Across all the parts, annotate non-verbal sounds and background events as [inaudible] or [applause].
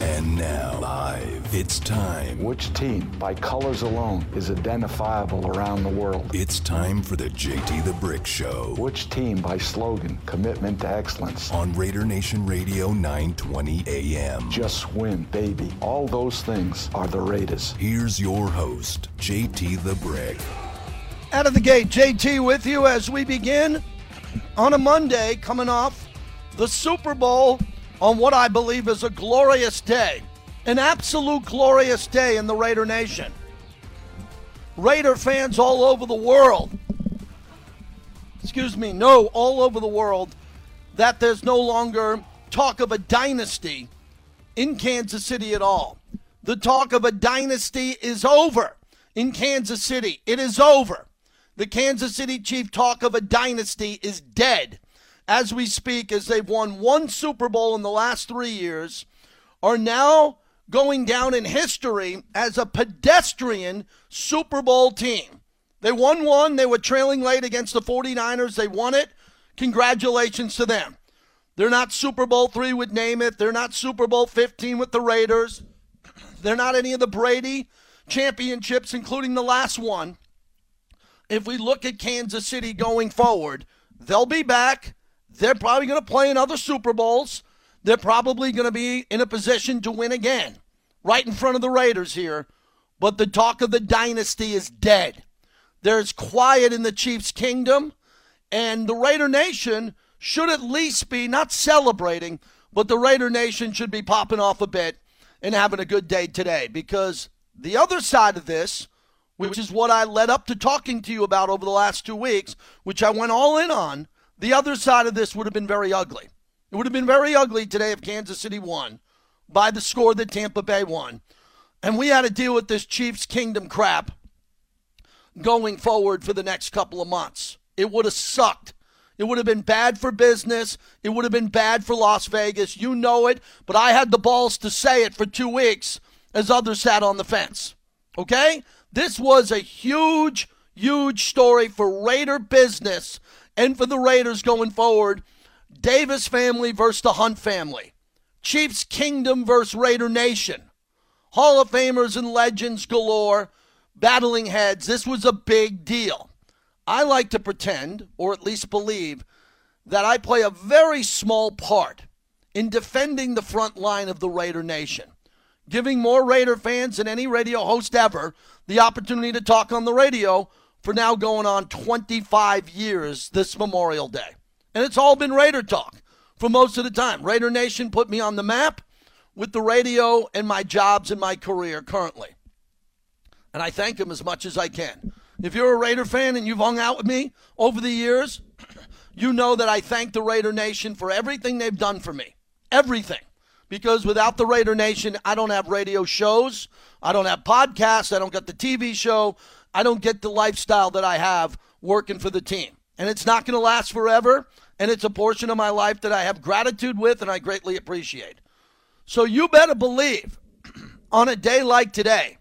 And now, live, it's time. Which team, by colors alone, is identifiable around the world? It's time for the JT the Brick Show Which team, by slogan, commitment to excellence? on Raider Nation Radio 920 AM. Just win, baby. All those things are the Raiders. Here's your host, JT the Brick. Out of the gate, JT with you as we begin on a Monday coming off the Super Bowl on what I believe is a glorious day. An absolute glorious day in the Raider Nation. Raider fans all over the world, excuse me, know all over the world that there's no longer talk of a dynasty in Kansas City at all. The talk of a dynasty is over in Kansas City. It is over. The Kansas City Chief talk of a dynasty is dead as we speak, as they've won one Super Bowl in the last three years, are now going down in history as a pedestrian Super Bowl team. They won one, they were trailing late against the 49ers, they won it. Congratulations to them. They're not Super Bowl three with Namath. They're not Super Bowl 15 with the Raiders. [clears throat] They're not any of the Brady championships, including the last one. If we look at Kansas City going forward, they'll be back. They're probably going to play in other Super Bowls. They're probably going to be in a position to win again, right in front of the Raiders here. But the talk of the dynasty is dead. There's quiet in the Chiefs' kingdom, and the Raider Nation should at least be not celebrating, but the Raider Nation should be popping off a bit and having a good day today because the other side of this, which is what I led up to talking to you about over the last two weeks, which I went all in on, the other side of this would have been very ugly. It would have been very ugly today if Kansas City won by the score that Tampa Bay won. And we had to deal with this Chiefs Kingdom crap going forward for the next couple of months. It would have sucked. It would have been bad for business. It would have been bad for Las Vegas. You know it, but I had the balls to say it for two weeks as others sat on the fence. Okay? This was a huge, huge story for Raider business and for the Raiders going forward. Davis family versus the Hunt family. Chiefs Kingdom versus Raider Nation. Hall of Famers and legends galore battling heads. This was a big deal. I like to pretend, or at least believe, that I play a very small part in defending the front line of the Raider Nation, giving more Raider fans than any radio host ever the opportunity to talk on the radio for now going on 25 years this Memorial Day. And it's all been Raider talk for most of the time. Raider Nation put me on the map with the radio and my jobs and my career currently. And I thank them as much as I can. If you're a Raider fan and you've hung out with me over the years, [clears throat] you know that I thank the Raider Nation for everything they've done for me. Everything. Because without the Raider Nation, I don't have radio shows, I don't have podcasts, I don't get the TV show, I don't get the lifestyle that I have working for the team. And it's not going to last forever, and it's a portion of my life that I have gratitude with and I greatly appreciate. So you better believe [clears throat] on a day like today,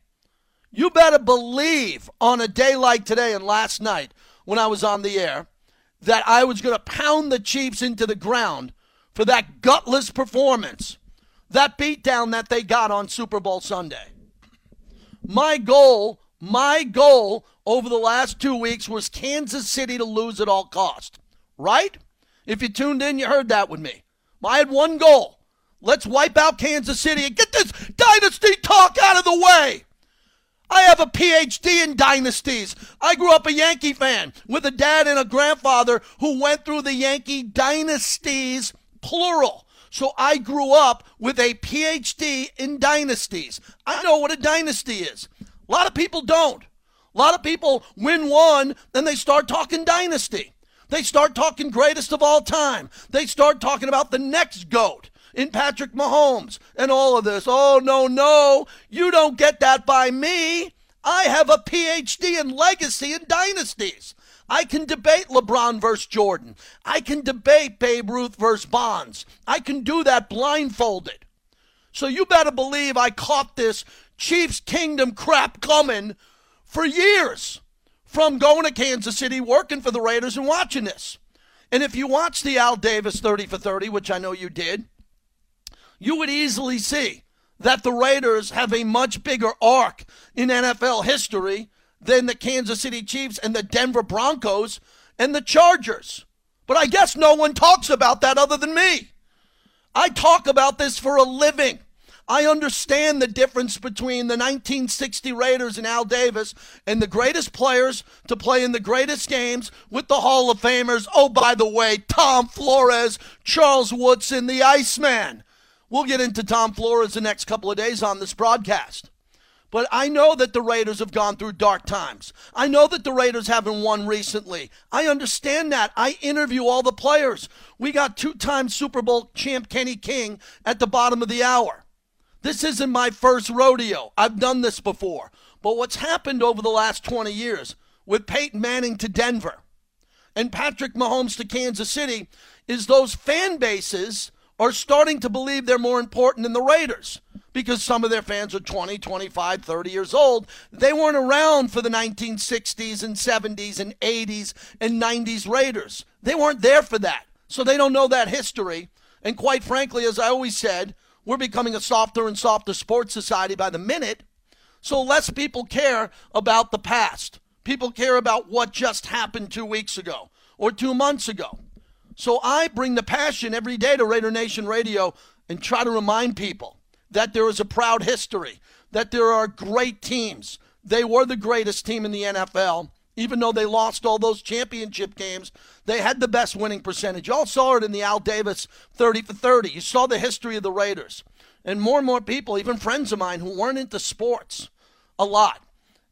you better believe on a day like today and last night when I was on the air that I was going to pound the Chiefs into the ground for that gutless performance, that beatdown that they got on Super Bowl Sunday. My goal, my goal over the last two weeks was Kansas City to lose at all cost. Right? If you tuned in, you heard that with me. I had one goal. Let's wipe out Kansas City and get this dynasty talk out of the way. I have a PhD in dynasties. I grew up a Yankee fan with a dad and a grandfather who went through the Yankee dynasties, plural. So I grew up with a PhD in dynasties. I know what a dynasty is. A lot of people don't. A lot of people win one, then they start talking dynasty. They start talking greatest of all time. They start talking about the next GOAT in Patrick Mahomes and all of this. Oh, no, no. You don't get that by me. I have a PhD in legacy and dynasties. I can debate LeBron versus Jordan. I can debate Babe Ruth versus Bonds. I can do that blindfolded. So you better believe I caught this Chiefs Kingdom crap coming for years from going to Kansas City, working for the Raiders, and watching this. And if you watch the Al Davis 30 for 30, which I know you did, you would easily see that the Raiders have a much bigger arc in NFL history than the Kansas City Chiefs and the Denver Broncos and the Chargers. But I guess no one talks about that other than me. I talk about this for a living. I understand the difference between the 1960 Raiders and Al Davis and the greatest players to play in the greatest games with the Hall of Famers. Oh, by the way, Tom Flores, Charles Woodson, the Iceman. We'll get into Tom Flores the next couple of days on this broadcast. But I know that the Raiders have gone through dark times. I know that the Raiders haven't won recently. I understand that. I interview all the players. We got two time Super Bowl champ Kenny King at the bottom of the hour. This isn't my first rodeo. I've done this before. But what's happened over the last 20 years with Peyton Manning to Denver and Patrick Mahomes to Kansas City is those fan bases are starting to believe they're more important than the Raiders because some of their fans are 20, 25, 30 years old. They weren't around for the 1960s and 70s and 80s and 90s Raiders. They weren't there for that. So they don't know that history. And quite frankly, as I always said, we're becoming a softer and softer sports society by the minute. So less people care about the past. People care about what just happened two weeks ago or two months ago. So I bring the passion every day to Raider Nation Radio and try to remind people that there is a proud history, that there are great teams. They were the greatest team in the NFL. Even though they lost all those championship games, they had the best winning percentage. You all saw it in the Al Davis 30 for 30. You saw the history of the Raiders. And more and more people, even friends of mine who weren't into sports a lot.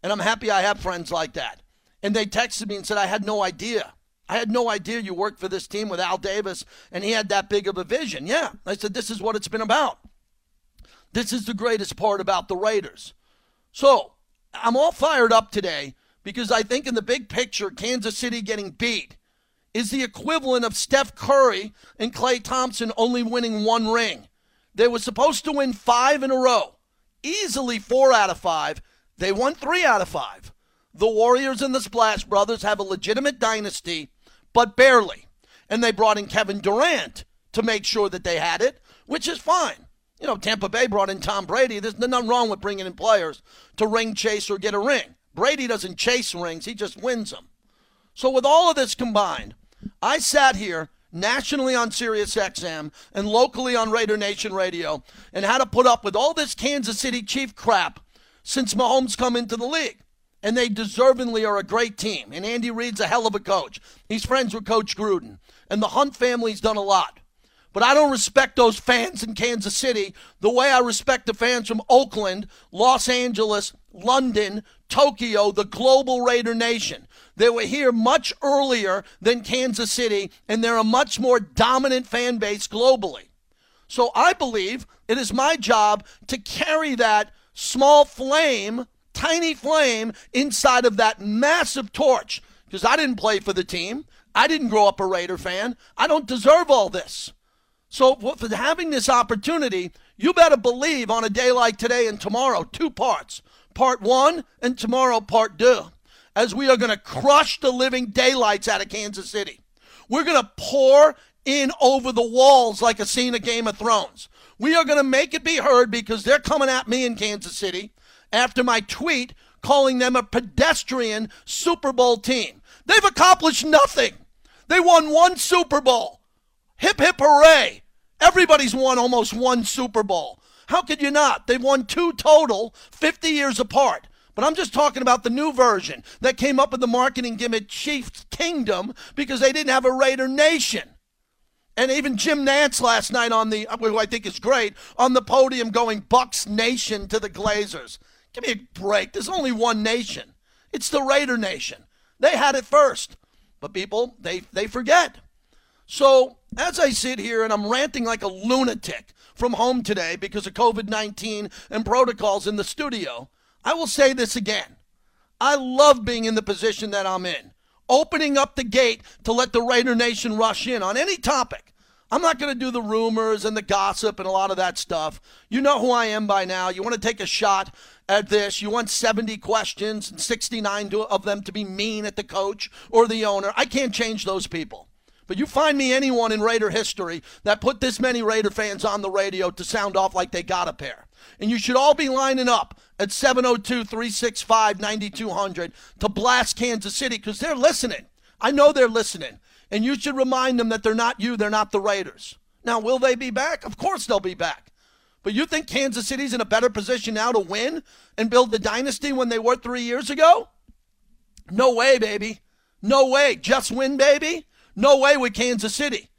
And I'm happy I have friends like that. And they texted me and said, I had no idea. I had no idea you worked for this team with Al Davis and he had that big of a vision. Yeah. I said, this is what it's been about. This is the greatest part about the Raiders. So I'm all fired up today because I think in the big picture, Kansas City getting beat is the equivalent of Steph Curry and Klay Thompson only winning one ring. They were supposed to win five in a row, easily four out of five. They won three out of five. The Warriors and the Splash Brothers have a legitimate dynasty, but barely. And they brought in Kevin Durant to make sure that they had it, which is fine. You know, Tampa Bay brought in Tom Brady. There's nothing wrong with bringing in players to ring chase or get a ring. Brady doesn't chase rings, he just wins them. So, with all of this combined, I sat here nationally on Sirius XM and locally on Raider Nation Radio and had to put up with all this Kansas City Chief crap since Mahomes come into the league. And they deservingly are a great team. And Andy Reid's a hell of a coach. He's friends with Coach Gruden. And the Hunt family's done a lot. But I don't respect those fans in Kansas City the way I respect the fans from Oakland, Los Angeles, London, Tokyo, the global Raider Nation. They were here much earlier than Kansas City, and they're a much more dominant fan base globally. So I believe it is my job to carry that small flame, tiny flame, inside of that massive torch. Because I didn't play for the team. I didn't grow up a Raider fan. I don't deserve all this. So, for having this opportunity, you better believe on a day like today and tomorrow, two parts. Part one, and tomorrow, part two, as we are going to crush the living daylights out of Kansas City. We're going to pour in over the walls like a scene of Game of Thrones. We are going to make it be heard because they're coming at me in Kansas City after my tweet calling them a pedestrian Super Bowl team. They've accomplished nothing. They won one Super Bowl. Hip, hip, hooray. Everybody's won almost one Super Bowl. How could you not? They've won two total, 50 years apart. But I'm just talking about the new version that came up with the marketing gimmick Chiefs Kingdom because they didn't have a Raider Nation. And even Jim Nantz last night on the, who I think is great, on the podium going Bucks Nation to the Glazers. Give me a break. There's only one nation. It's the Raider Nation. They had it first. But people, they, they forget. So as I sit here and I'm ranting like a lunatic from home today because of COVID 19 and protocols in the studio, I will say this again. I love being in the position that I'm in, opening up the gate to let the Raider Nation rush in on any topic. I'm not going to do the rumors and the gossip and a lot of that stuff. You know who I am by now. You want to take a shot at this. You want 70 questions and 69 of them to be mean at the coach or the owner. I can't change those people. But you find me anyone in Raider history that put this many Raider fans on the radio to sound off like they got a pair. And you should all be lining up at 702 365 9200 to blast Kansas City because they're listening. I know they're listening. And you should remind them that they're not you, they're not the Raiders. Now, will they be back? Of course they'll be back. But you think Kansas City's in a better position now to win and build the dynasty when they were three years ago? No way, baby. No way. Just win, baby. No way with Kansas City.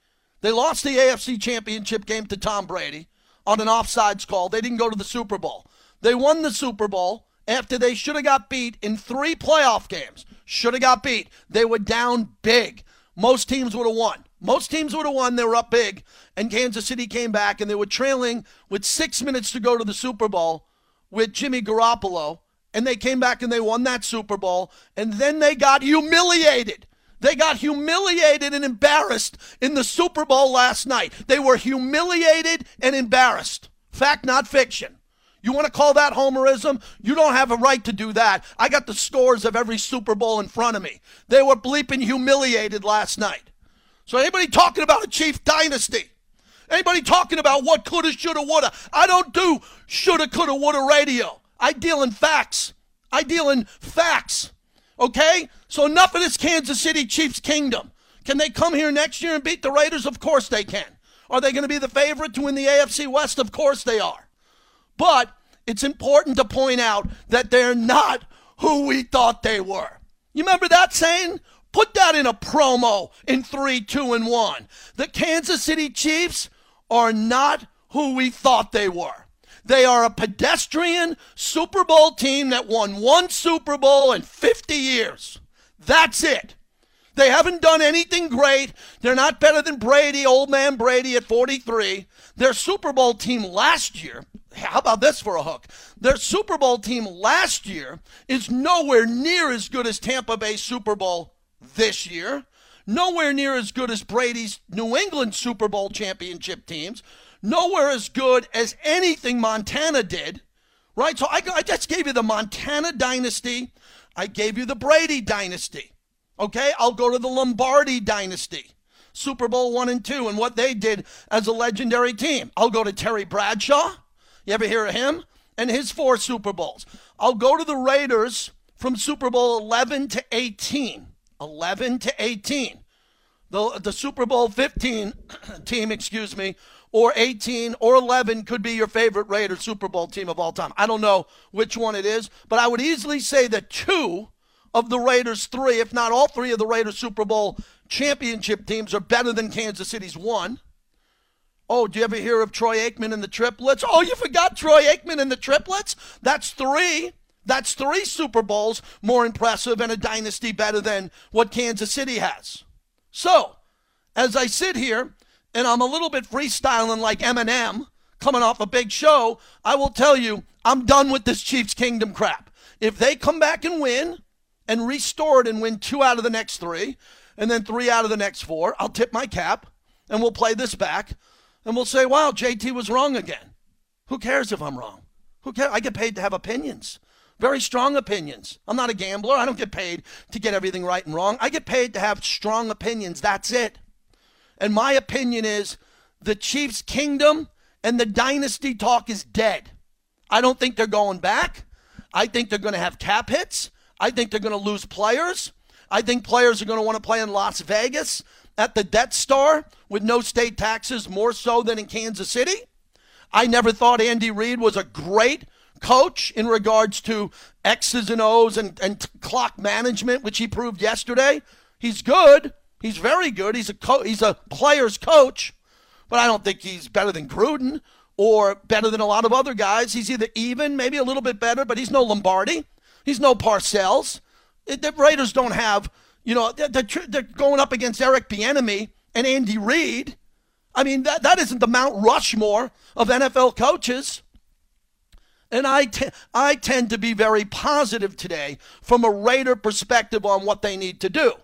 They lost the AFC Championship game to Tom Brady on an offsides call. They didn't go to the Super Bowl. They won the Super Bowl after they should have got beat in three playoff games. Should have got beat. They were down big. Most teams would have won. Most teams would have won. They were up big. And Kansas City came back and they were trailing with six minutes to go to the Super Bowl with Jimmy Garoppolo. And they came back and they won that Super Bowl. And then they got humiliated they got humiliated and embarrassed in the Super Bowl last night. They were humiliated and embarrassed. Fact, not fiction. You want to call that homerism? You don't have a right to do that. I got the scores of every Super Bowl in front of me. They were bleeping humiliated last night. So anybody talking about a Chief dynasty? Anybody talking about what coulda, shoulda, woulda? I don't do shoulda, coulda, woulda radio. I deal in facts. I deal in facts. Okay? So enough of this Kansas City Chiefs kingdom. Can they come here next year and beat the Raiders? Of course they can. Are they going to be the favorite to win the AFC West? Of course they are. But it's important to point out that they're not who we thought they were. You remember that saying? Put that in a promo in 3, 2, and 1. The Kansas City Chiefs are not who we thought they were. They are a pedestrian Super Bowl team that won one Super Bowl in 50 years. That's it. They haven't done anything great. They're not better than Brady, old man Brady at 43. Their Super Bowl team last year, how about this for a hook? Their Super Bowl team last year is nowhere near as good as Tampa Bay Super Bowl this year. Nowhere near as good as Brady's New England Super Bowl championship teams nowhere as good as anything Montana did, right? So I, I just gave you the Montana dynasty. I gave you the Brady dynasty. Okay, I'll go to the Lombardi dynasty. Super Bowl one and two, and what they did as a legendary team. I'll go to Terry Bradshaw. You ever hear of him? And his four Super Bowls. I'll go to the Raiders from Super Bowl 11 to 18. 11 to 18. The, the Super Bowl 15 [clears throat] team, excuse me, or 18 or 11 could be your favorite Raiders Super Bowl team of all time. I don't know which one it is, but I would easily say that two of the Raiders' three, if not all three of the Raiders Super Bowl championship teams, are better than Kansas City's one. Oh, do you ever hear of Troy Aikman and the triplets? Oh, you forgot Troy Aikman and the triplets? That's three. That's three Super Bowls more impressive and a dynasty better than what Kansas City has. So, as I sit here and I'm a little bit freestyling like Eminem coming off a big show, I will tell you, I'm done with this Chiefs Kingdom crap. If they come back and win and restore it and win two out of the next three, and then three out of the next four, I'll tip my cap and we'll play this back and we'll say, wow, JT was wrong again. Who cares if I'm wrong? Who cares? I get paid to have opinions. Very strong opinions. I'm not a gambler. I don't get paid to get everything right and wrong. I get paid to have strong opinions. That's it. And my opinion is the Chiefs' kingdom and the dynasty talk is dead. I don't think they're going back. I think they're going to have cap hits. I think they're going to lose players. I think players are going to want to play in Las Vegas at the Death Star with no state taxes more so than in Kansas City. I never thought Andy Reid was a great coach in regards to X's and O's and, and clock management, which he proved yesterday. He's good. He's very good. He's a co- he's a player's coach, but I don't think he's better than Gruden or better than a lot of other guys. He's either even, maybe a little bit better, but he's no Lombardi. He's no Parcells. The Raiders don't have, you know, they're, they're going up against Eric Bieniemy and Andy Reid. I mean, that, that isn't the Mount Rushmore of NFL coaches. And I, I tend to be very positive today from a Raider perspective on what they need to do.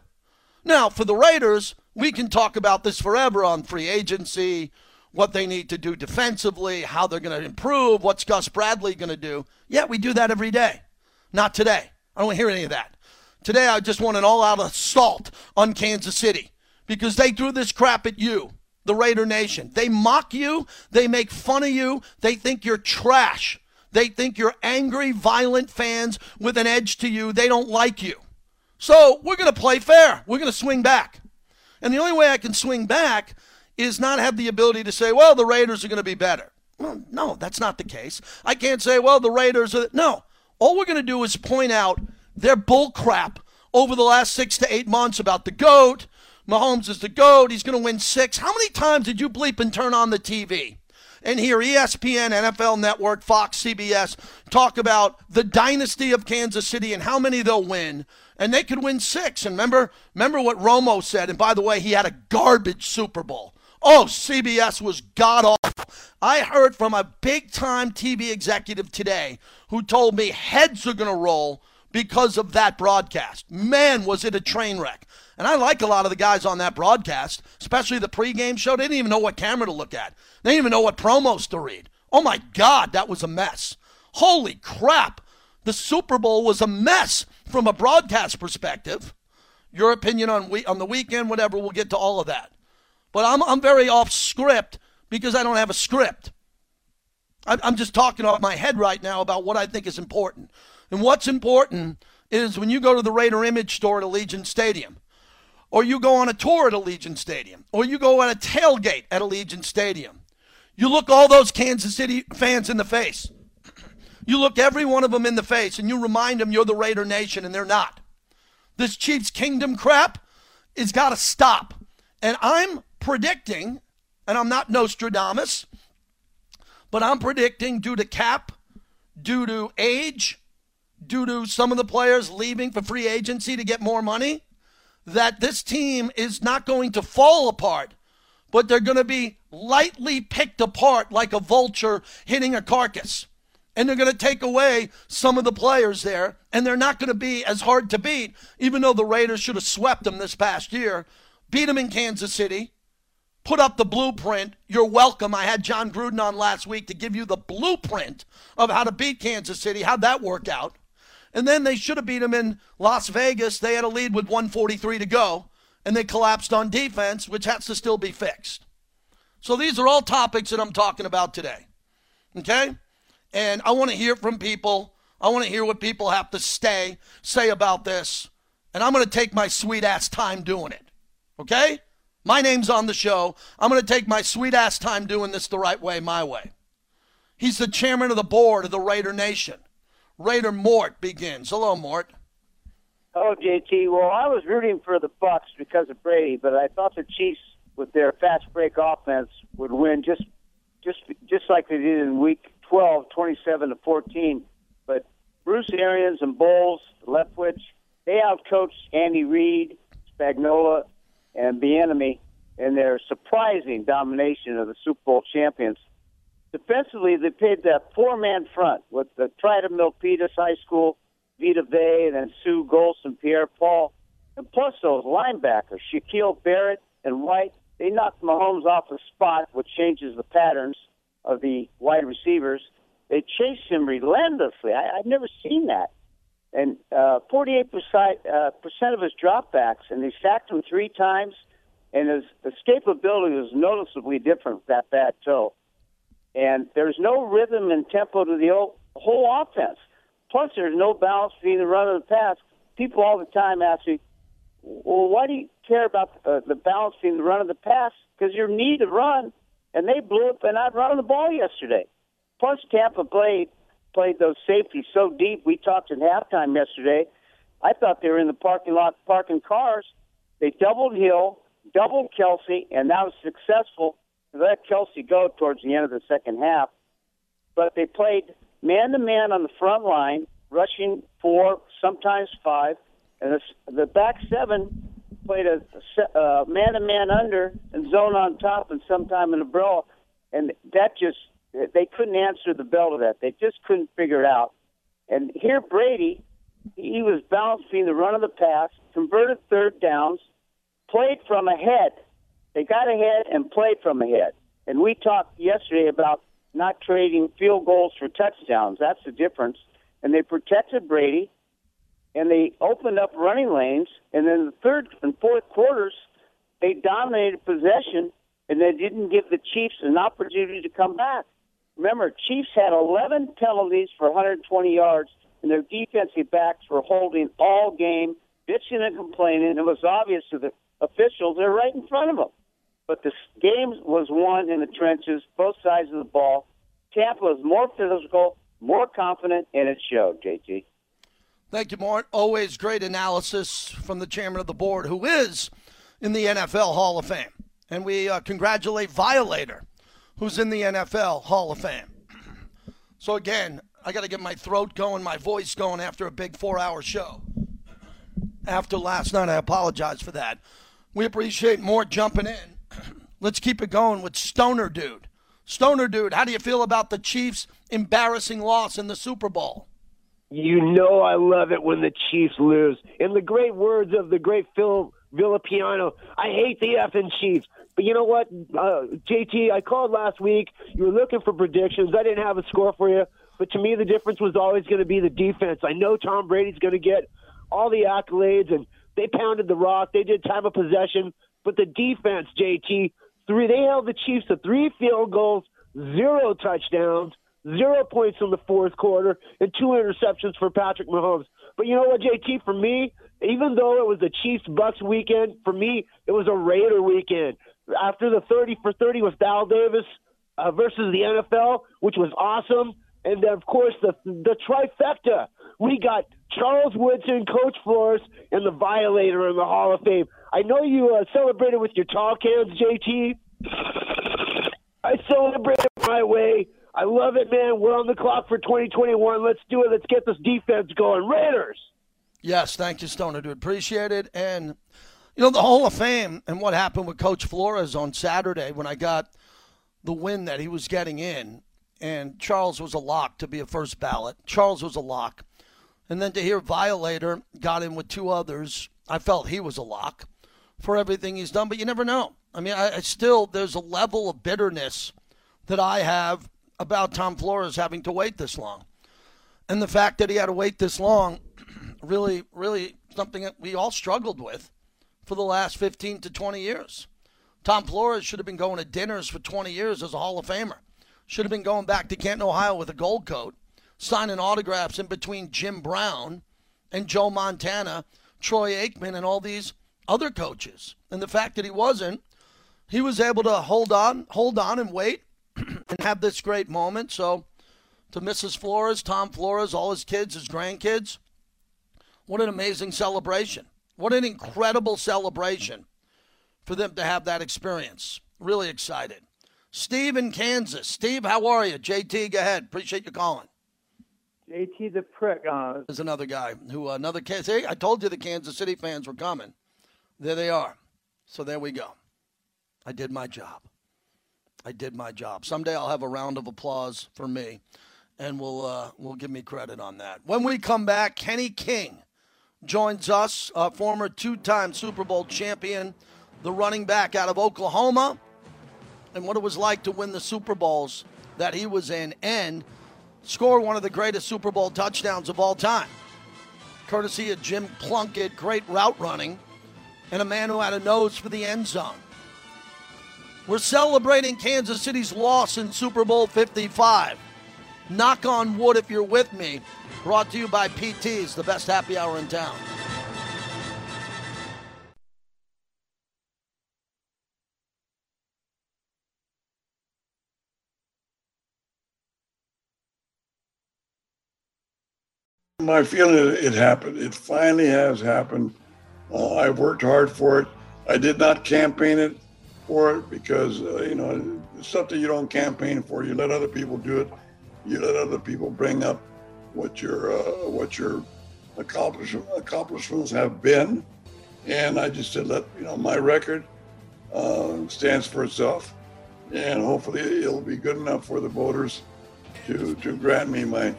Now, for the Raiders, we can talk about this forever on free agency, what they need to do defensively, how they're going to improve, what's Gus Bradley going to do. Yeah, we do that every day. Not today. I don't want to hear any of that. Today, I just want an all out assault on Kansas City because they threw this crap at you, the Raider Nation. They mock you, they make fun of you, they think you're trash. They think you're angry, violent fans with an edge to you. They don't like you. So we're going to play fair. We're going to swing back. And the only way I can swing back is not have the ability to say, well, the Raiders are going to be better. Well, no, that's not the case. I can't say, well, the Raiders are. No. All we're going to do is point out their bull crap over the last six to eight months about the GOAT. Mahomes is the GOAT. He's going to win six. How many times did you bleep and turn on the TV? and hear ESPN, NFL Network, Fox, CBS talk about the dynasty of Kansas City and how many they'll win. And they could win six. And remember, remember what Romo said. And by the way, he had a garbage Super Bowl. Oh, CBS was god awful. I heard from a big time TV executive today who told me heads are going to roll because of that broadcast. Man, was it a train wreck. And I like a lot of the guys on that broadcast, especially the pregame show. They didn't even know what camera to look at, they didn't even know what promos to read. Oh my God, that was a mess. Holy crap. The Super Bowl was a mess from a broadcast perspective. Your opinion on, we, on the weekend, whatever, we'll get to all of that. But I'm, I'm very off script because I don't have a script. I'm just talking off my head right now about what I think is important. And what's important is when you go to the Raider Image store at Allegiant Stadium, or you go on a tour at Allegiant Stadium, or you go on a tailgate at Allegiant Stadium, you look all those Kansas City fans in the face. You look every one of them in the face and you remind them you're the Raider Nation, and they're not. This Chiefs Kingdom crap is got to stop. And I'm predicting, and I'm not Nostradamus, but I'm predicting due to cap, due to age, due to some of the players leaving for free agency to get more money, that this team is not going to fall apart, but they're going to be lightly picked apart like a vulture hitting a carcass. And they're going to take away some of the players there, and they're not going to be as hard to beat, even though the Raiders should have swept them this past year. Beat them in Kansas City, put up the blueprint. You're welcome. I had Jon Gruden on last week to give you the blueprint of how to beat Kansas City. How'd that work out? And then they should have beat them in Las Vegas. They had a lead with 143 to go, and they collapsed on defense, which has to still be fixed. So these are all topics that I'm talking about today. Okay? And I want to hear from people. I want to hear what people have to stay say about this. And I'm going to take my sweet ass time doing it. Okay? My name's on the show. I'm going to take my sweet ass time doing this the right way, my way. He's the chairman of the board of the Raider Nation. Raider Mort begins. Hello, Mort. Hello, JT. Well, I was rooting for the Bucks because of Brady, but I thought the Chiefs, with their fast break offense, would win just just just like they did in Week 12, 27 to 14. But Bruce Arians and Bowles, Leftwich, they outcoached Andy Reid, Spagnuolo, and Bieniemy in their surprising domination of the Super Bowl champions. Defensively, they played that four-man front with the Pride of Milpitas High School, Vita Vea, and then Suh Golson, Pierre Paul, and plus those linebackers, Shaquil Barrett and White. They knocked Mahomes off the spot, which changes the patterns of the wide receivers. They chased him relentlessly. I, I've never seen that. And uh, 48% uh, percent of his dropbacks, and they sacked him three times, and his escapability was noticeably different with that bad toe. And there's no rhythm and tempo to the whole offense. Plus, there's no balance between the run and the pass. People all the time ask me, well, why do you care about uh, the balance between the run and the pass? Because you need to run, and they blew up and not running the ball yesterday. Plus, Tampa played played those safeties so deep. We talked at halftime yesterday. I thought they were in the parking lot parking cars. They doubled Hill, doubled Kelce, and that was successful let Kelce go towards the end of the second half. But they played man to man on the front line, rushing four, sometimes five, and the back seven played a man to man under and zone on top, and sometime in the brawl, and that just they couldn't answer the bell to that. They just couldn't figure it out. And here Brady, he was balancing the run of the pass, converted third downs, played from ahead they got ahead and played from ahead. And we talked yesterday about not trading field goals for touchdowns. That's the difference. And they protected Brady, and they opened up running lanes. And then the third and fourth quarters, they dominated possession, and they didn't give the Chiefs an opportunity to come back. Remember, Chiefs had 11 penalties for 120 yards, and their defensive backs were holding all game, bitching and complaining. It was obvious to the officials they're right in front of them. But the game was won in the trenches, both sides of the ball. Tampa was more physical, more confident, and it showed, JT. Thank you, Mort. Always great analysis from the chairman of the board, who is in the NFL Hall of Fame. And we uh, congratulate Violator, who's in the NFL Hall of Fame. So, again, I got to get my throat going, my voice going after a big four hour show. After last night, I apologize for that. We appreciate Mort jumping in. [clears throat] Let's keep it going with Stoner Dude. Stoner Dude, how do you feel about the Chiefs' embarrassing loss in the Super Bowl? You know I love it when the Chiefs lose. In the great words of the great Phil Villapiano, I hate the effing Chiefs. But you know what, uh, JT, I called last week. You were looking for predictions. I didn't have a score for you. But to me, the difference was always going to be the defense. I know Tom Brady's going to get all the accolades, and they pounded the rock. They did time of possession. But the defense, JT, three they held the Chiefs to three field goals, zero touchdowns zero points in the fourth quarter, and two interceptions for Patrick Mahomes. But you know what, JT, for me, even though it was the Chiefs Bucks weekend, for me, it was a Raider weekend. After the 30 for 30 with Al Davis uh, versus the NFL, which was awesome. And then, of course, the the trifecta. We got Charles Woodson, Coach Flores, and the Violator in the Hall of Fame. I know you uh, celebrated with your tall cans, JT. I celebrated my way. I love it, man. We're on the clock for 2021. Let's do it. Let's get this defense going. Raiders. Yes, thank you, Stoner, dude. Appreciate it. And, you know, the Hall of Fame and what happened with Coach Flores on Saturday when I got the win that he was getting in, and Charles was a lock to be a first ballot. Charles was a lock. And then to hear Violator got in with two others, I felt he was a lock for everything he's done. But you never know. I mean, I, I still, there's a level of bitterness that I have about Tom Flores having to wait this long. And the fact that he had to wait this long, [clears throat] really, really something that we all struggled with for the last 15 to 20 years. Tom Flores should have been going to dinners for 20 years as a Hall of Famer. Should have been going back to Canton, Ohio with a gold coat, signing autographs in between Jim Brown and Joe Montana, Troy Aikman, and all these other coaches. And the fact that he wasn't, he was able to hold on, hold on and wait and have this great moment. So, to Mrs. Flores, Tom Flores, all his kids, his grandkids, what an amazing celebration. What an incredible celebration for them to have that experience. Really excited. Steve in Kansas. Steve, how are you? JT, go ahead. Appreciate you calling. JT the prick. Uh, There's another guy who, another case. Hey, I told you the Kansas City fans were coming. There they are. So there we go. I did my job. I did my job. Someday I'll have a round of applause for me, and we'll uh, will give me credit on that. When we come back, Kenny King joins us, uh, former two-time Super Bowl champion, the running back out of Oklahoma, and what it was like to win the Super Bowls that he was in, and score one of the greatest Super Bowl touchdowns of all time, courtesy of Jim Plunkett, great route running, and a man who had a nose for the end zone. We're celebrating Kansas City's loss in Super Bowl 55. Knock on wood if you're with me. Brought to you by PT's, the best happy hour in town. My feeling it happened. It finally has happened. Uh, I worked hard for it. I did not campaign it for it because uh, you know it's something you don't campaign for. You let other people do it. You let other people bring up what your uh, what your accomplishment, accomplishments have been, and I just said let you know my record uh, stands for itself, and hopefully it'll be good enough for the voters to to grant me my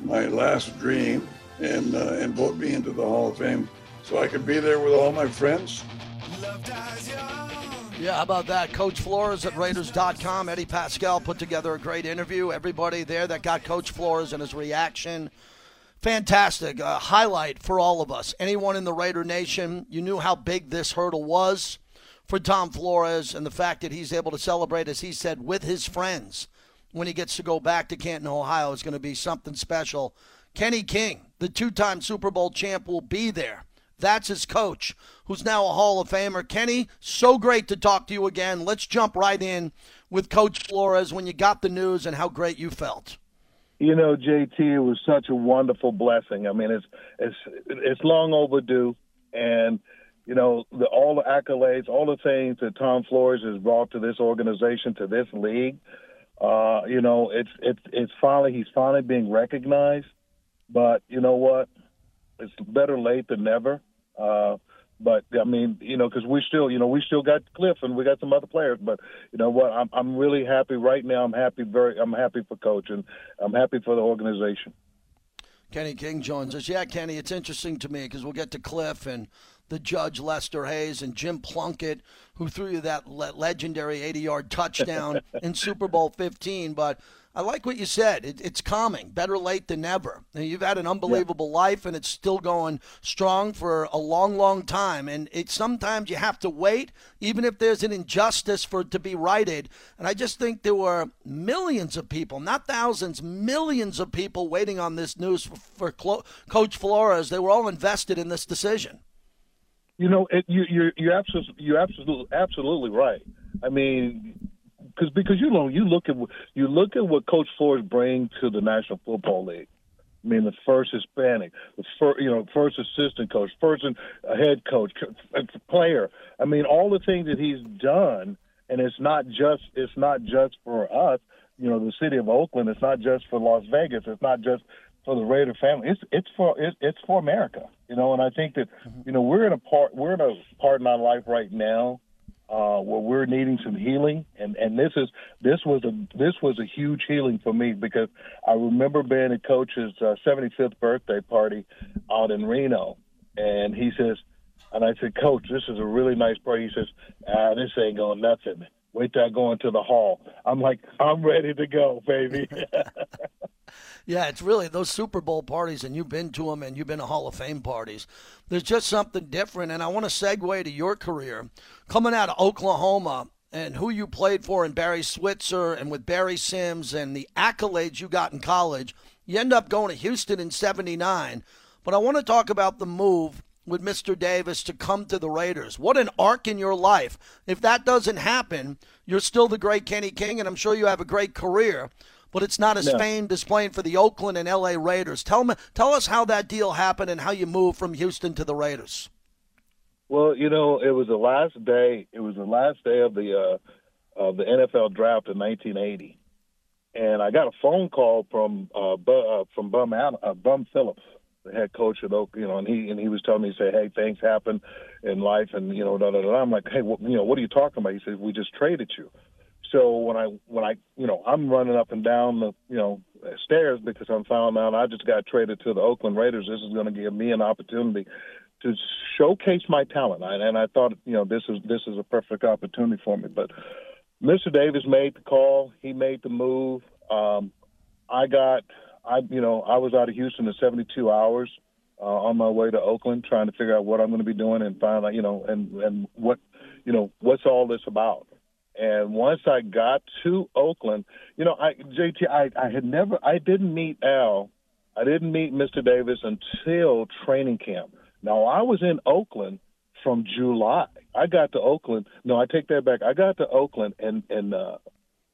my last dream and uh, and vote me into the Hall of Fame so I could be there with all my friends. Yeah, how about that? Coach Flores at Raiders.com. Eddie Paskal put together a great interview. Everybody there that got Coach Flores and his reaction. Fantastic. Uh, highlight for all of us. Anyone in the Raider Nation, you knew how big this hurdle was for Tom Flores and the fact that he's able to celebrate, as he said, with his friends when he gets to go back to Canton, Ohio, is going to be something special. Kenny King, the two time Super Bowl champ, will be there. That's his coach, who's now a Hall of Famer. Kenny, so great to talk to you again. Let's jump right in with Coach Flores when you got the news and how great you felt. You know, JT, it was such a wonderful blessing. I mean, it's it's it's long overdue, and you know, the, all the accolades, all the things that Tom Flores has brought to this organization, to this league. Uh, you know, it's it's it's finally he's finally being recognized. But you know what? It's better late than never. Uh, but I mean, you know, because we still, you know, we still got Cliff and we got some other players. But you know what? I'm I'm really happy right now. I'm happy very. I'm happy for coach and I'm happy for the organization. Kenny King joins us. Yeah, Kenny, it's interesting to me because we'll get to Cliff and the judge Lester Hayes and Jim Plunkett, who threw you that le- legendary 80-yard touchdown [laughs] in Super Bowl 15. But I like what you said. It, it's calming. Better late than never. You've had an unbelievable yeah. life, and it's still going strong for a long, long time. And it sometimes you have to wait, even if there's an injustice for it to be righted. And I just think there were millions of people, not thousands, millions of people waiting on this news for, for Coach Flores. They were all invested in this decision. You know, it, you, you're you're absolutely you're absolutely absolutely right. I mean, because because you know you look at you look at what Coach Flores brings to the National Football League. I mean, the first Hispanic, the first, you know, first assistant coach, first head coach, player. I mean, all the things that he's done, and it's not just it's not just for us. You know, the city of Oakland. It's not just for Las Vegas. It's not just for the Raider family. It's it's for it's, it's for America. You know, and I think that mm-hmm. you know we're in a part we're in a part in our life right now uh, where we're needing some healing, and and this is this was a this was a huge healing for me because I remember being at Coach's uh, 75th birthday party out in Reno, and he says, and I said, Coach, this is a really nice party. He says, Ah, this ain't going nothing. Wait till I go into the hall. I'm like, I'm ready to go, baby. [laughs] Yeah, it's really those Super Bowl parties, and you've been to them, and you've been to Hall of Fame parties. There's just something different, and I want to segue to your career coming out of Oklahoma and who you played for in Barry Switzer and with Billy Sims and the accolades you got in college. You end up going to Houston in '79, but I want to talk about the move with Mr. Davis to come to the Raiders. What an arc in your life. If that doesn't happen, you're still the great Kenny King, and I'm sure you have a great career but it's not as no. famed as playing for the Oakland and LA Raiders. Tell me, tell us how that deal happened and how you moved from Houston to the Raiders. Well, you know, it was the last day. It was the last day of the uh, of the NFL draft in 1980, and I got a phone call from uh, Bu- uh, from Bum uh, Bum Phillips, head coach at Oak. You know, and he and he was telling me, say, hey, things happen in life, and you know, da da da. I'm like, hey, what, you know, what are you talking about? He said, we just traded you. So when I when I you know I'm running up and down the you know stairs because I'm found out I just got traded to the Oakland Raiders. This is going to give me an opportunity to showcase my talent. I, and I thought you know this is this is a perfect opportunity for me. But Mr. Davis made the call. He made the move. Um, I got I you know I was out of Houston in 72 hours. Uh, on my way to Oakland, trying to figure out what I'm going to be doing and find out, you know, and and what, you know, what's all this about. And once I got to Oakland, you know, I JT, I, I had never, I didn't meet Al, I didn't meet Mr. Davis until training camp. Now I was in Oakland from July. I got to Oakland. No, I take that back. I got to Oakland in in uh,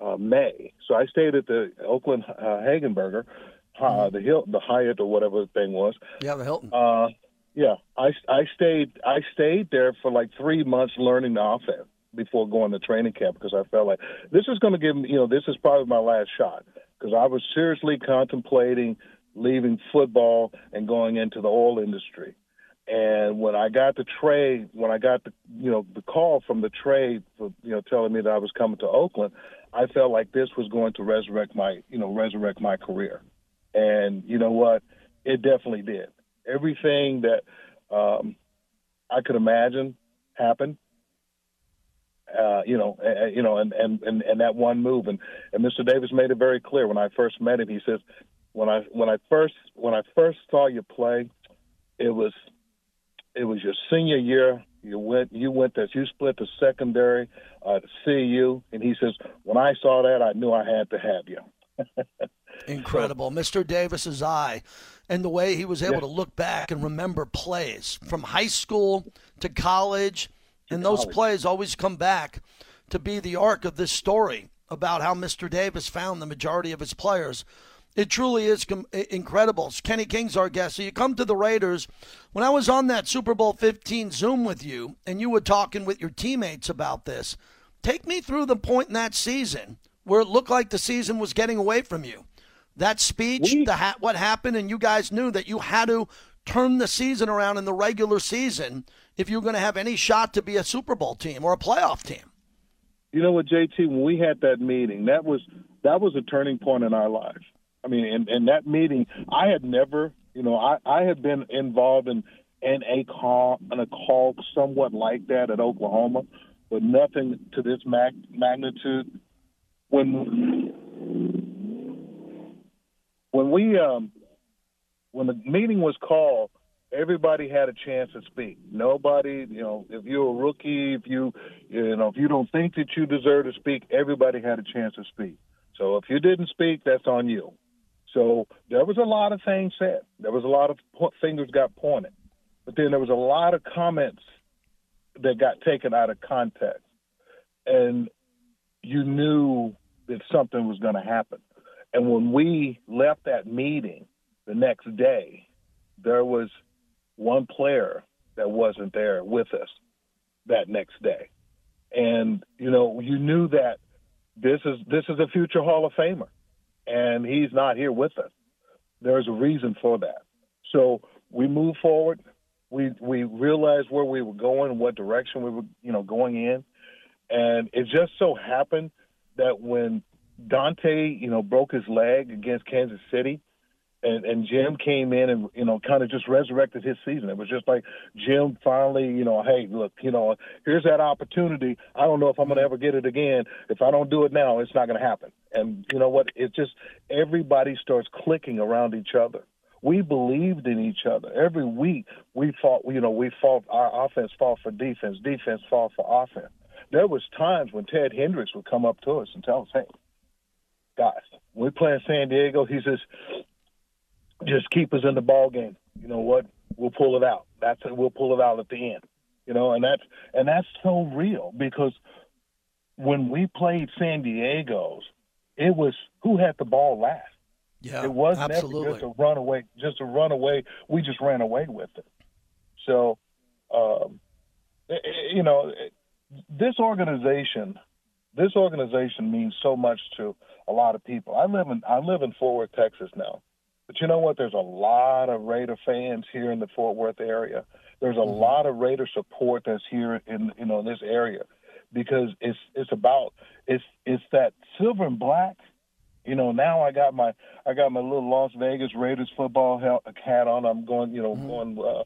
uh, May. So I stayed at the Oakland uh, Hegenberger, uh, mm-hmm. the Hill, the Hyatt or whatever the thing was. Yeah, the Hilton. Uh, yeah, I I stayed I stayed there for like three months learning the offense before going to training camp because I felt like this is going to give me, you know, this is probably my last shot because I was seriously contemplating leaving football and going into the oil industry. And when I got the trade, when I got the you know the call from the trade for you know telling me that I was coming to Oakland, I felt like this was going to resurrect my you know resurrect my career. And you know what? It definitely did. Everything that um, I could imagine happened uh, you know, uh, you know, and, and, and, and that one move. And, and Mr. Davis made it very clear when I first met him. He says, when I when I first when I first saw you play, it was it was your senior year. You went, you went this. You split the secondary uh, to CU, and he says, when I saw that, I knew I had to have you. [laughs] Incredible. Mr. Davis's eye and the way he was able Yeah. to look back and remember plays from high school to college. And those college. plays always come back to be the arc of this story about how Mr. Davis found the majority of his players. It truly is com- incredible. Kenny King's our guest. So you come to the Raiders. When I was on that Super Bowl 15 Zoom with you and you were talking with your teammates about this, take me through the point in that season where it looked like the season was getting away from you. That speech, We- the ha- what happened, and you guys knew that you had to turn the season around in the regular season if you were going to have any shot to be a Super Bowl team or a playoff team. You know what, JT? When we had that meeting, that was that was a turning point in our lives. I mean, in, in that meeting, I had never, you know, I, I had been involved in in a call in a call somewhat like that at Oklahoma, but nothing to this mag- magnitude. When when we um when the meeting was called, everybody had a chance to speak. Nobody, you know, if you're a rookie, if you, you know, if you don't think that you deserve to speak, everybody had a chance to speak. So if you didn't speak, that's on you. So there was a lot of things said. There was a lot of fingers got pointed, but then there was a lot of comments that got taken out of context, and you knew that something was going to happen. And when we left that meeting the next day, there was one player that wasn't there with us that next day. And you know, you knew that this is this is a future Hall of Famer and he's not here with us. There's a reason for that. So we moved forward. We we realized where we were going, what direction we were, you know, going in. And it just so happened that when Dante, you know, broke his leg against Kansas City, and, and Jim came in and you know kind of just resurrected his season. It was just like Jim finally, you know, hey, look, you know, here's that opportunity. I don't know if I'm going to ever get it again. If I don't do it now, it's not going to happen. And you know what? It's just everybody starts clicking around each other. We believed in each other. Every week we fought. You know, we fought. Our offense fought for defense. Defense fought for offense. There was times when Ted Hendricks would come up to us and tell us, "Hey, guys, we play in San Diego." He says, just keep us in the ball game. You know what? We'll pull it out. That's it. We'll pull it out at the end. You know, and that's and that's so real because when we played San Diego's, it was who had the ball last. Yeah, it was absolutely. just a runaway, just a runaway. We just ran away with it. So, um, i- i- you know, eh, this organization, this organization means so much to a lot of people. I live in I live in Fort Worth, Texas now, but you know what? There's a lot of Raider fans here in the Fort Worth area. There's a lot of Raider support that's here in you know in this area because it's it's about it's it's that silver and black. You know, now I got my I got my little Las Vegas Raiders football hat on. I'm going, you know, going uh,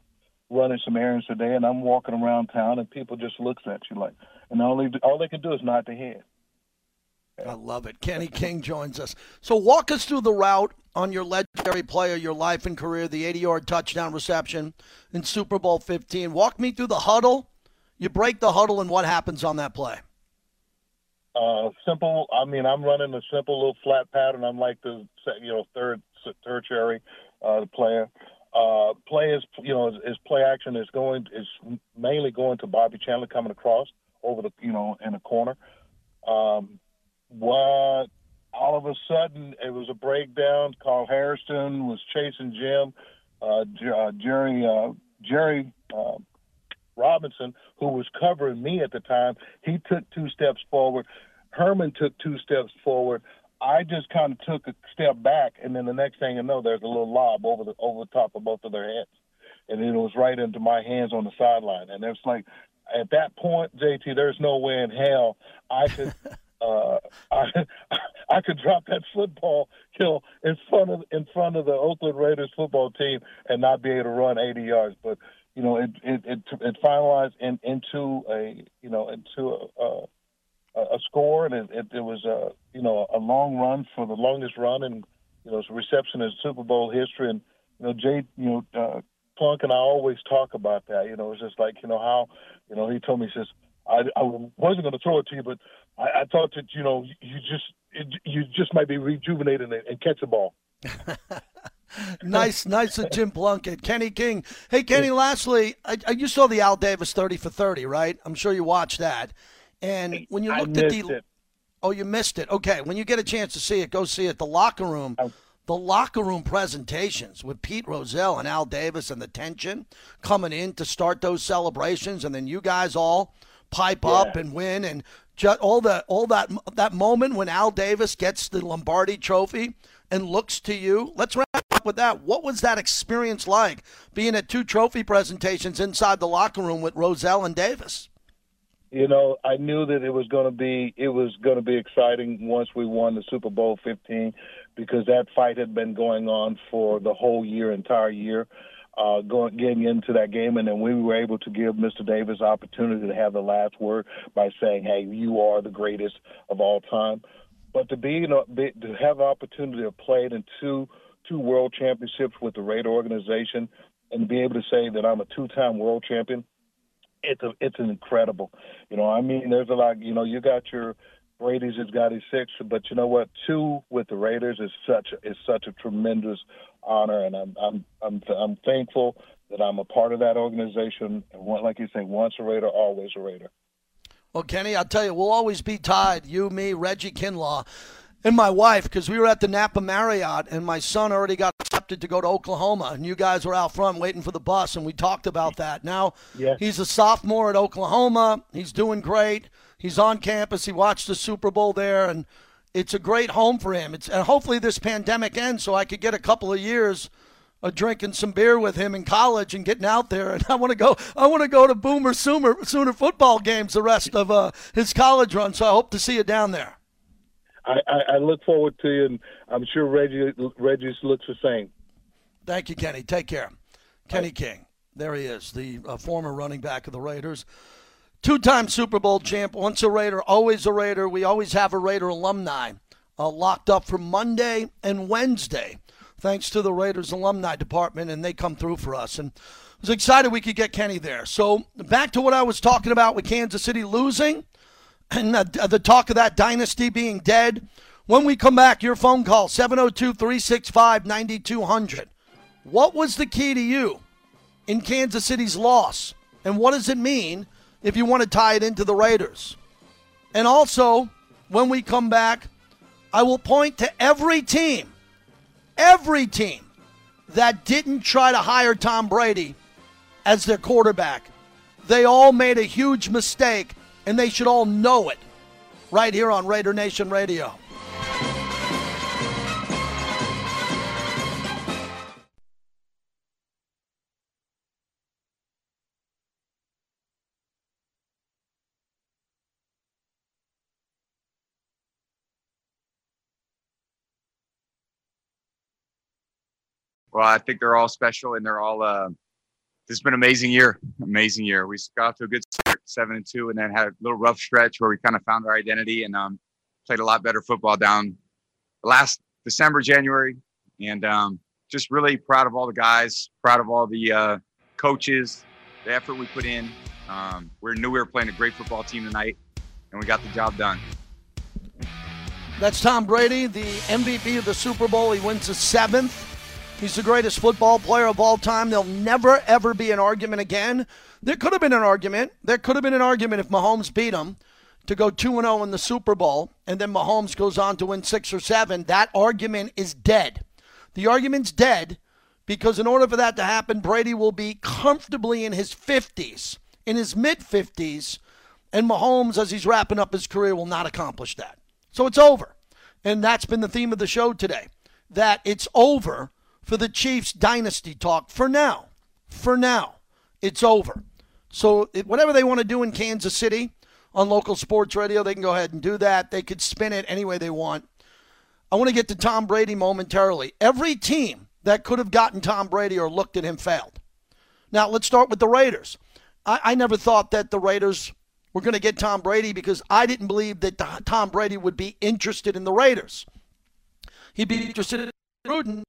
running some errands today, and I'm walking around town, and people just looks at you like, and all they all they can do is nod their head. I love it. Kenny King joins us. So walk us through the route on your legendary player, your life and career, the 80 yard touchdown reception in Super Bowl 15. Walk me through the huddle. You break the huddle, and what happens on that play? Uh, simple. I mean, I'm running a simple little flat pattern. I'm like the you know third tertiary uh, player. Uh, play is you know his, his play action is going is mainly going to Bobby Chandler coming across over the you know in the corner. Um, what all of a sudden it was a breakdown. Carl Hairston was chasing Jim. Uh, uh, Jerry uh, Jerry uh, Robinson, who was covering me at the time, he took two steps forward. Herman took two steps forward. I just kind of took a step back, and then the next thing you know, there's a little lob over the over the top of both of their heads, and it was right into my hands on the sideline. And it's like, at that point, JT, there's no way in hell I could. [laughs] Uh, I [laughs] I could drop that football, know, in front of in front of the Oakland Raiders football team and not be able to run 80 yards. But you know, it it it, it finalized in, into a you know into a, a, a score, and it, it, it was a you know a long run for the longest run, and you know, it's a reception in Super Bowl history. And you know, Jay, you know, uh, Plunk and I always talk about that. You know, it's just like you know how, you know, he told me he says I, I wasn't going to throw it to you, but I, I thought that you know you just it, you just might be rejuvenated and, and catch the ball. [laughs] nice, nice of Jim Plunkett. Kenny King. Hey, Kenny, lastly, I, I, you saw the Al Davis 30 for 30, right? I'm sure you watched that. And when you looked at the. It. Oh, you missed it. Okay, when you get a chance to see it, go see it. The locker room. Oh. The locker room presentations with Pete Rozelle and Al Davis and the tension coming in to start those celebrations, and then you guys all pipe yeah. up and win, and just all that all that that moment when Al Davis gets the Lombardi Trophy and looks to you. Let's wrap up with that. What was that experience like being at two trophy presentations inside the locker room with Rozelle and Davis? You know, I knew that it was going to be it was going to be exciting once we won the Super Bowl 15 because that fight had been going on for the whole year, entire year. Uh, going getting into that game, and then we were able to give Mr. Davis opportunity to have the last word by saying, "Hey, you are the greatest of all time." But to be, you know, be, to have the opportunity to play in two two world championships with the Raider organization, and be able to say that I'm a two-time world champion, it's a, it's an incredible. You know, I mean, there's a lot. You know, you got your Brady's has got his six, but you know what? Two with the Raiders is such a, is such a tremendous honor, and I'm I'm I'm I'm thankful that I'm a part of that organization. And one, like you say, once a Raider, always a Raider. Well, Kenny, I'll tell you, we'll always be tied. You, me, Reggie Kinlaw, and my wife, because we were at the Napa Marriott, and my son already got accepted to go to Oklahoma, and you guys were out front waiting for the bus, and we talked about that. Now yes. he's a sophomore at Oklahoma. He's doing great. He's on campus. He watched the Super Bowl there, and it's a great home for him. It's and hopefully this pandemic ends so I could get a couple of years of drinking some beer with him in college and getting out there. [laughs] And I want to go. I want to go to Boomer Sooner, Sooner football games the rest of uh, his college run. So I hope to see you down there. I, I, I look forward to you, and I'm sure Reggie Reggie looks the same. Thank you, Kenny. Take care. Kenny King. There he is, the uh, former running back of the Raiders. Two time Super Bowl champ, once a Raider, always a Raider. We always have a Raider alumni uh, locked up for Monday and Wednesday, thanks to the Raiders alumni department, and they come through for us. And I was excited we could get Kenny there. So back to what I was talking about with Kansas City losing [clears throat] and the, the talk of that dynasty being dead. When we come back, your phone call 702 365 9200. What was the key to you in Kansas City's loss? And what does it mean? If you want to tie it into the Raiders. And also, when we come back, I will point to every team, every team that didn't try to hire Tom Brady as their quarterback. They all made a huge mistake, and they should all know it right here on Raider Nation Radio. Well, I think they're all special and they're all. Uh, has been an amazing year, amazing year. We got off to a good start, seven and two, and then had a little rough stretch where we kind of found our identity and um, played a lot better football down last December, January, and um, just really proud of all the guys, proud of all the uh, coaches, the effort we put in. Um, we knew we were playing a great football team tonight, and we got the job done. That's Tom Brady, the MVP of the Super Bowl. He wins his seventh. He's the greatest football player of all time. There'll never, ever be an argument again. There could have been an argument. There could have been an argument if Mahomes beat him to go 2 0 in the Super Bowl, and then Mahomes goes on to win six or seven. That argument is dead. The argument's dead because in order for that to happen, Brady will be comfortably in his 50s, in his mid 50s, and Mahomes, as he's wrapping up his career, will not accomplish that. So it's over. And that's been the theme of the show today that it's over for the Chiefs dynasty talk for now. For now, it's over. So, whatever they want to do in Kansas City on local sports radio, they can go ahead and do that. They could spin it any way they want. I want to get to Tom Brady momentarily. Every team that could have gotten Tom Brady or looked at him failed. Now, let's start with the Raiders. I, I never thought that the Raiders were going to get Tom Brady because I didn't believe that Tom Brady would be interested in the Raiders. He'd be interested in Gruden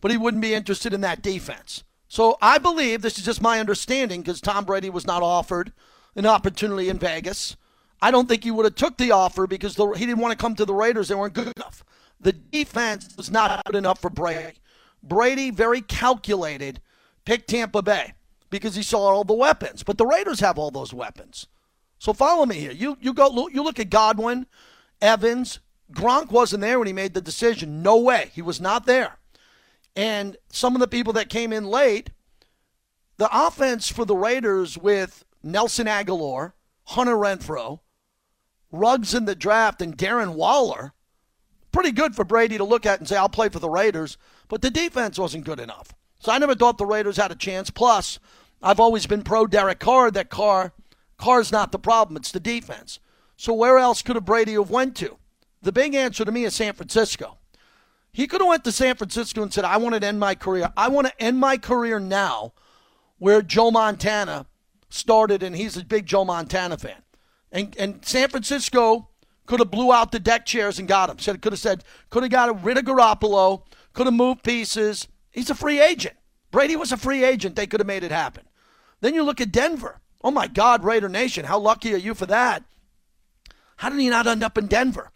but he wouldn't be interested in that defense. So I believe this is just my understanding because Tom Brady was not offered an opportunity in Vegas. I don't think he would have took the offer because the, he didn't want to come to the Raiders. They weren't good enough. The defense was not good enough for Brady. Brady, very calculated, picked Tampa Bay because he saw all the weapons. But the Raiders have all those weapons. So follow me here. You you go you look at Godwin, Evans, Gronk wasn't there when he made the decision. No way. He was not there. And some of the people that came in late, the offense for the Raiders with Nelson Agholor, Hunter Renfrow, Ruggs in the draft, and Darren Waller, pretty good for Brady to look at and say, I'll play for the Raiders. But the defense wasn't good enough. So I never thought the Raiders had a chance. Plus, I've always been pro Derek Carr. That Carr, Carr's not the problem. It's the defense. So where else could a Brady have went to? The big answer to me is San Francisco. He could have went to San Francisco and said, "I want to end my career. I want to end my career now, where Joe Montana started, and he's a big Joe Montana fan." And and San Francisco could have blew out the deck chairs and got him. Said could have said could have got rid of Garoppolo, could have moved pieces. He's a free agent. Brady was a free agent. They could have made it happen. Then you look at Denver. Oh my God, Raider Nation, how lucky are you for that? How did he not end up in Denver?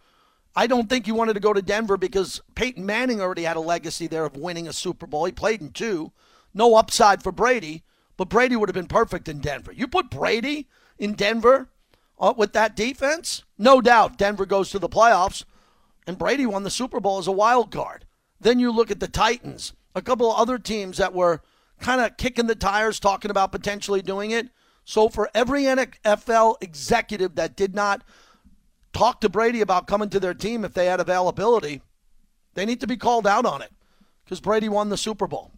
I don't think he wanted to go to Denver because Peyton Manning already had a legacy there of winning a Super Bowl. He played in two. No upside for Brady, but Brady would have been perfect in Denver. You put Brady in Denver uh, with that defense, no doubt Denver goes to the playoffs, and Brady won the Super Bowl as a wild card. Then you look at the Titans, a couple of other teams that were kind of kicking the tires, talking about potentially doing it. So for every NFL executive that did not talk to Brady about coming to their team if they had availability. They need to be called out on it because Brady won the Super Bowl.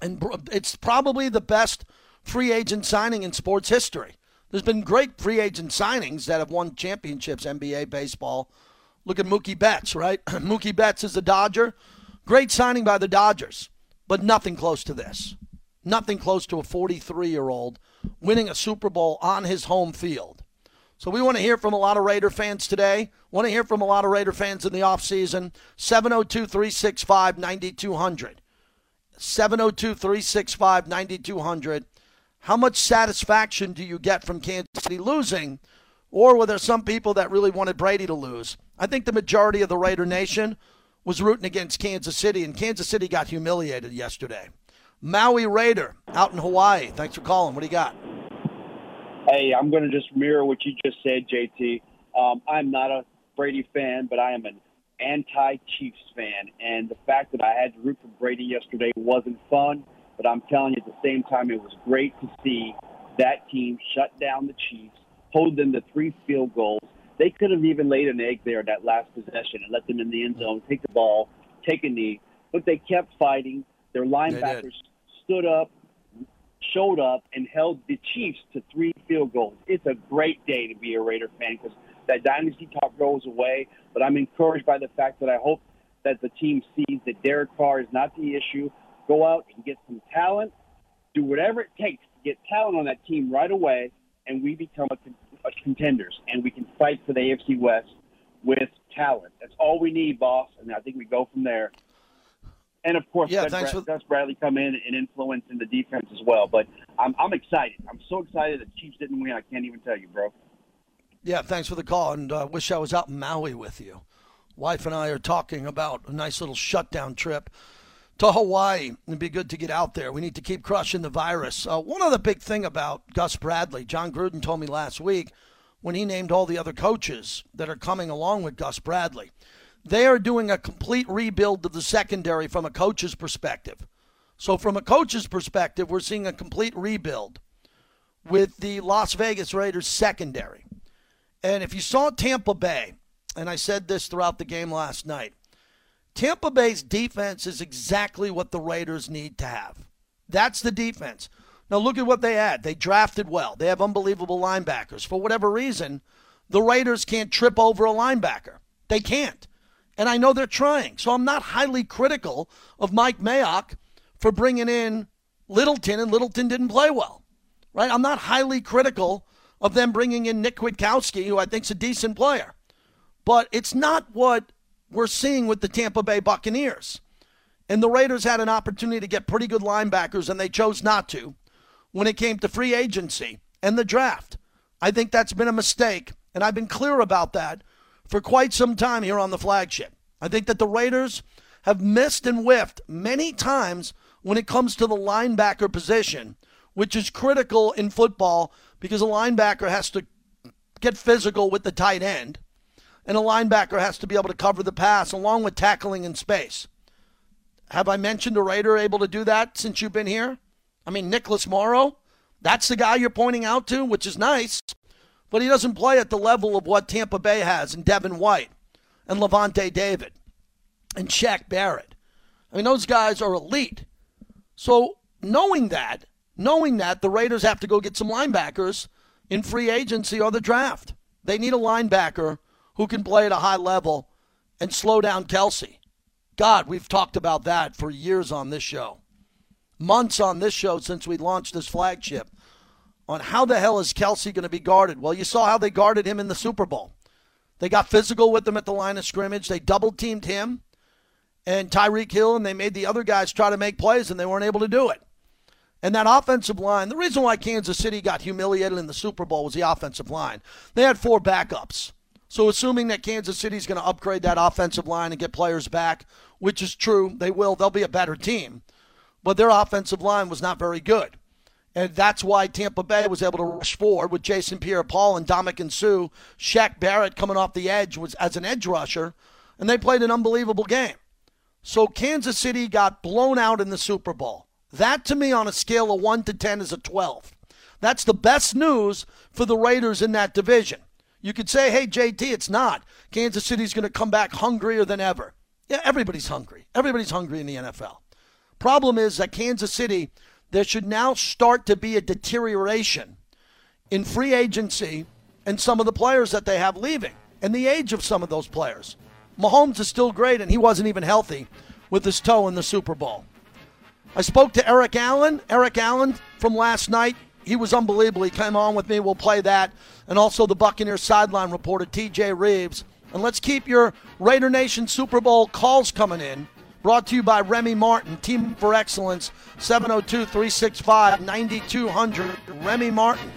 And it's probably the best free agent signing in sports history. There's been great free agent signings that have won championships, NBA, baseball. Look at Mookie Betts, right? [clears throat] Mookie Betts is a Dodger. Great signing by the Dodgers, but nothing close to this. Nothing close to a 43 year old winning a Super Bowl on his home field. So we want to hear from a lot of Raider fans today. Want to hear from a lot of Raider fans in the offseason. 702 365 9200. 702 365 9200. How much satisfaction do you get from Kansas City losing? Or were there some people that really wanted Brady to lose? I think the majority of the Raider Nation was rooting against Kansas City, and Kansas City got humiliated yesterday. Maui Raider out in Hawaii. Thanks for calling. What do you got? Hey, I'm going to just mirror what you just said, JT. Um, I'm not a Brady fan, but I am an anti-Chiefs fan, and the fact that I had to root for Brady yesterday wasn't fun. But I'm telling you, at the same time, it was great to see that team shut down the Chiefs, hold them to three field goals. They could have even laid an egg there that last possession and let them in the end zone, take the ball, take a knee. But they kept fighting. Their linebackers stood up, showed up and held the Chiefs to three field goals. It's a great day to be a Raider fan because that dynasty talk goes away. But I'm encouraged by the fact that I hope that the team sees that Derek Carr is not the issue. Go out and get some talent, do whatever it takes to get talent on that team right away, and we become a, a contenders and we can fight for the AFC West with talent. That's all we need, boss. And I think we go from there and of course, yeah, Gus, Brad, Gus Bradley come in and influence in the defense as well. But I'm, I'm excited. I'm so excited that Chiefs didn't win. I can't even tell you, bro. Yeah, thanks for the call, and uh, wish I was out in Maui with you. Wife and I are talking about a nice little shutdown trip to Hawaii. It'd be good to get out there. We need to keep crushing the virus. Uh, one other big thing about Gus Bradley, Jon Gruden told me last week when he named all the other coaches that are coming along with Gus Bradley. They are doing a complete rebuild of the secondary from a coach's perspective. So, from a coach's perspective, we're seeing a complete rebuild with the Las Vegas Raiders secondary. And if you saw Tampa Bay, and I said this throughout the game last night, Tampa Bay's defense is exactly what the Raiders need to have. That's the defense. Now, look at what they had. They drafted well, they have unbelievable linebackers. For whatever reason, the Raiders can't trip over a linebacker. They can't. And I know they're trying. So I'm not highly critical of Mike Mayock for bringing in Littleton, and Littleton didn't play well. Right? I'm not highly critical of them bringing in Nick Kwiatkowski, who I think's a decent player. But it's not what we're seeing with the Tampa Bay Buccaneers. And the Raiders had an opportunity to get pretty good linebackers, and they chose not to when it came to free agency and the draft. I think that's been a mistake, and I've been clear about that for quite some time here on the flagship. I think that the Raiders have missed and whiffed many times when it comes to the linebacker position, which is critical in football because a linebacker has to get physical with the tight end, and a linebacker has to be able to cover the pass along with tackling in space. Have I mentioned a Raider able to do that since you've been here? I mean, Nicholas Morrow, that's the guy you're pointing out to, which is nice, but he doesn't play at the level of what Tampa Bay has and Devin White and Lavonte David and Shaq Barrett. I mean, those guys are elite. So, knowing that, knowing that, the Raiders have to go get some linebackers in free agency or the draft. They need a linebacker who can play at a high level and slow down Kelce. God, we've talked about that for years on this show. Months on this show since we launched this flagship on how the hell is Kelce going to be guarded. Well, you saw how they guarded him in the Super Bowl. They got physical with him at the line of scrimmage. They double teamed him and Tyreek Hill, and they made the other guys try to make plays, and they weren't able to do it. And that offensive line, the reason why Kansas City got humiliated in the Super Bowl was the offensive line. They had four backups. So, assuming that Kansas City is going to upgrade that offensive line and get players back, which is true, they will, they'll be a better team. But their offensive line was not very good. And that's why Tampa Bay was able to rush forward with Jason Pierre Paul and Ndamukong Suh. Shaq Barrett coming off the edge was as an edge rusher, and they played an unbelievable game. So Kansas City got blown out in the Super Bowl. That to me, on a scale of 1 to 10, is a 12. That's the best news for the Raiders in that division. You could say, hey, JT, it's not. Kansas City's going to come back hungrier than ever. Yeah, everybody's hungry. Everybody's hungry in the NFL. Problem is that Kansas City, there should now start to be a deterioration in free agency and some of the players that they have leaving and the age of some of those players. Mahomes is still great, and he wasn't even healthy with his toe in the Super Bowl. I spoke to Eric Allen. Eric Allen from last night. He was unbelievable. He came on with me. We'll play that. And also the Buccaneers sideline reporter, TJ Rives. And let's keep your Raider Nation Super Bowl calls coming in. Brought to you by Remy Martin, Team for Excellence, 702 365 9200. Remy Martin.